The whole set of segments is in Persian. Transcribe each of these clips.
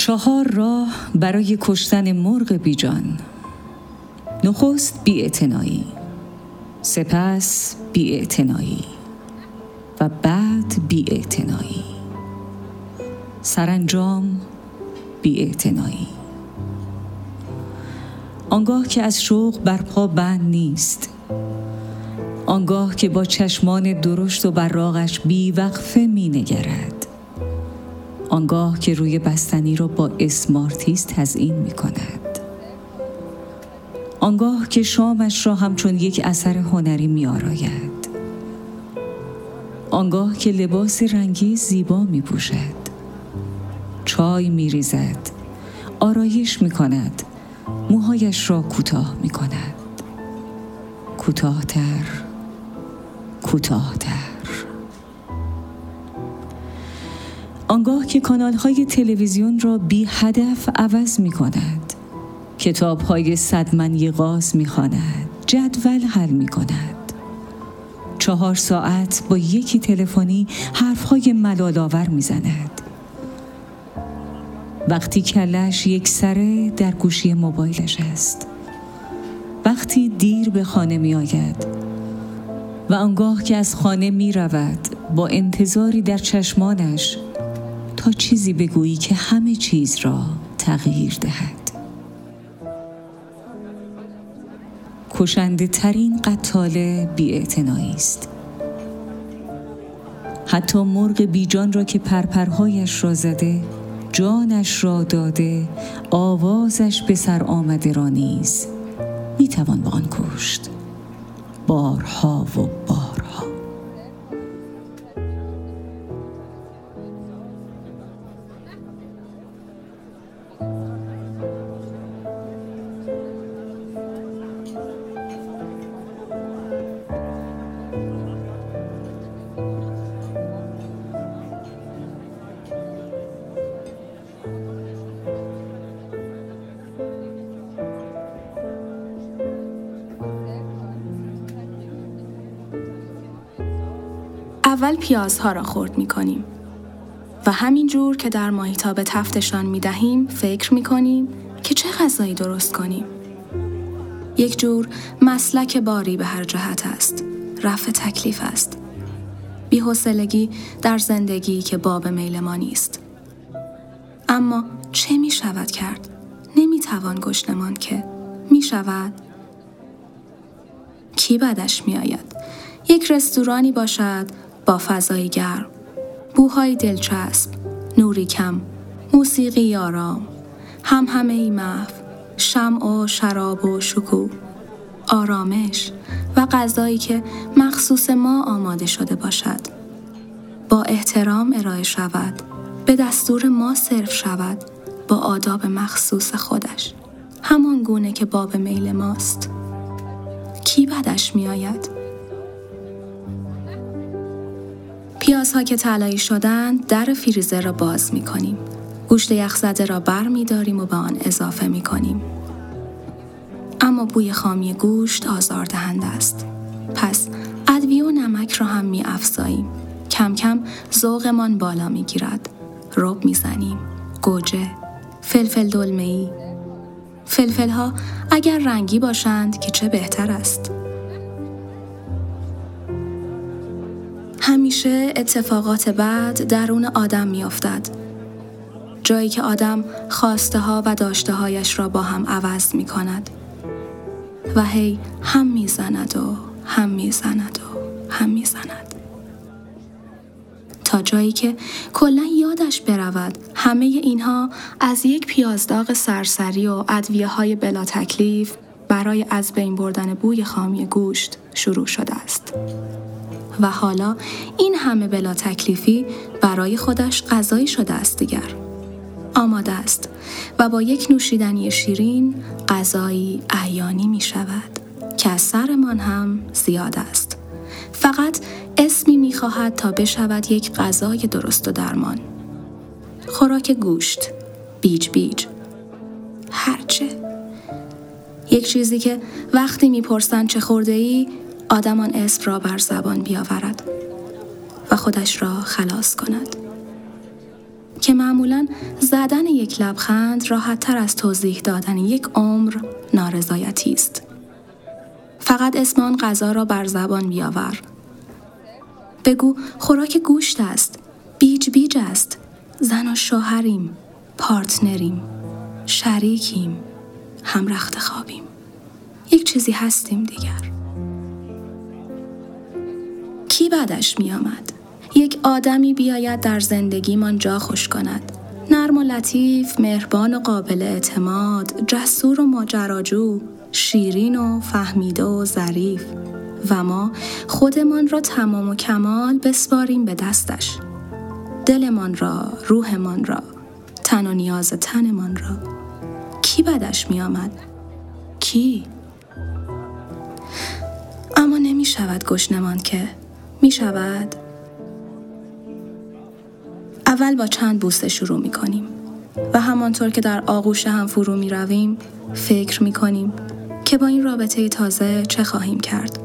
چهار راه برای کشتن مرغ بیجان. نخست بی سپس بی و بعد بی سرانجام بی آنگاه که از شوق بر پا بند نیست. آنگاه که با چشمان درشت و براغش بی وقفه می نگرد. آنگاه که روی بستنی را با اسمارتیز تزئین می کند. آنگاه که شامش را همچون یک اثر هنری می آراید. آنگاه که لباس رنگی زیبا می پوشد. چای می ریزد. آرایش می کند. موهایش را کوتاه می کند. کوتاهتر کوتاهتر آنگاه که کانال های تلویزیون را بی هدف عوض می کند کتاب های غاز می خاند. جدول حل می کند چهار ساعت با یکی تلفنی حرف های ملال می زند وقتی کلش یک سره در گوشی موبایلش است. وقتی دیر به خانه می آید و آنگاه که از خانه می رود با انتظاری در چشمانش تا چیزی بگویی که همه چیز را تغییر دهد. کشنده ترین قتال بی است. حتی مرغ بیجان را که پرپرهایش را زده جانش را داده آوازش به سر آمده را نیز می‌توان با آن کشت. بارها و اول پیازها را خرد می کنیم و همین جور که در ماهیتاب تفتشان می دهیم فکر می کنیم که چه غذایی درست کنیم. یک جور مسلک باری به هر جهت است. رفع تکلیف است. بیحسلگی در زندگی که باب میل ما نیست. اما چه می شود کرد؟ نمی توان گشنمان که می شود؟ کی بدش می آید؟ یک رستورانی باشد با فضای گرم بوهای دلچسب نوری کم موسیقی آرام. هم همه ای محو شمع و شراب و شکوه. آرامش و غذایی که مخصوص ما آماده شده باشد. با احترام ارائه شود. به دستور ما صرف شود. با آداب مخصوص خودش. همان گونه که باب میل ماست. کی بدش می پیازها که طلایی شدند در فریزر را باز می کنیم. گوشت یخزده را بر می داریم و به آن اضافه می کنیم. اما بوی خامی گوشت آزاردهنده است. پس ادویه و نمک را هم می افزاییم. کم کم ذوقمان بالا می گیرد. رب می زنیم. گوجه. فلفل دلمه ای. فلفل ها اگر رنگی باشند که چه بهتر است. همیشه اتفاقات بعد درون آدم میافتد. جایی که آدم خواسته ها و داشته هایش را با هم عوض می کند. و هی هم می‌زند و هم می‌زند و هم می‌زند. تا جایی که کلا یادش برود همه اینها از یک پیازداغ سرسری و ادویه های بلا تکلیف برای از بین بردن بوی خامی گوشت شروع شده است. و حالا این همه بلا تکلیفی برای خودش غذایی شده است دیگر. آماده است و با یک نوشیدنی شیرین غذایی عیانی می شود که از سرمان هم زیاد است. فقط اسمی می خواهد تا بشود یک غذای درست و درمان. خوراک گوشت، بیج بیج، هرچه. یک چیزی که وقتی می‌پرسند چه خورده ای آدم آن اسم را بر زبان بیاورد و خودش را خلاص کند. که معمولا زدن یک لبخند راحت تر از توضیح دادن یک عمر نارضایتی است. فقط اسم آن غذا را بر زبان بیاور. بگو خوراک گوشت است بیج بیج است زن و شوهریم پارتنریم شریکیم. هم رخت خوابیم. یک چیزی هستیم دیگر. کی بعدش می آمد؟ یک آدمی بیاید در زندگیمان جا خوش کند. نرم و لطیف، مهربان و قابل اعتماد، جسور و ماجراجو، شیرین و فهمیده و ظریف. و ما خودمان را تمام و کمال بسپاریم به دستش. دلمان را، روحمان را، تن و نیاز تنمان را. کی بدش می آمد؟ کی؟ اما نمی شود گشنمان که می شود؟ اول با چند بوسه شروع می کنیم و همانطور که در آغوش هم فرو می رویم فکر می کنیم که با این رابطه تازه چه خواهیم کرد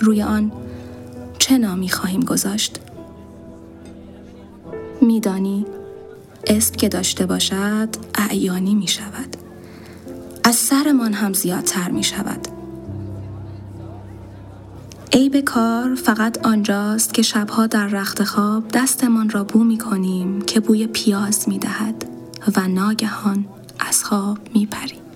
روی آن چه نامی خواهیم گذاشت میدانی اسم که داشته باشد اعیانی می شود از سرمان هم زیادتر می شود عیب کار فقط آنجاست که شبها در رخت خواب دستمان را بو می کنیم که بوی پیاز می دهد و ناگهان از خواب می پریم.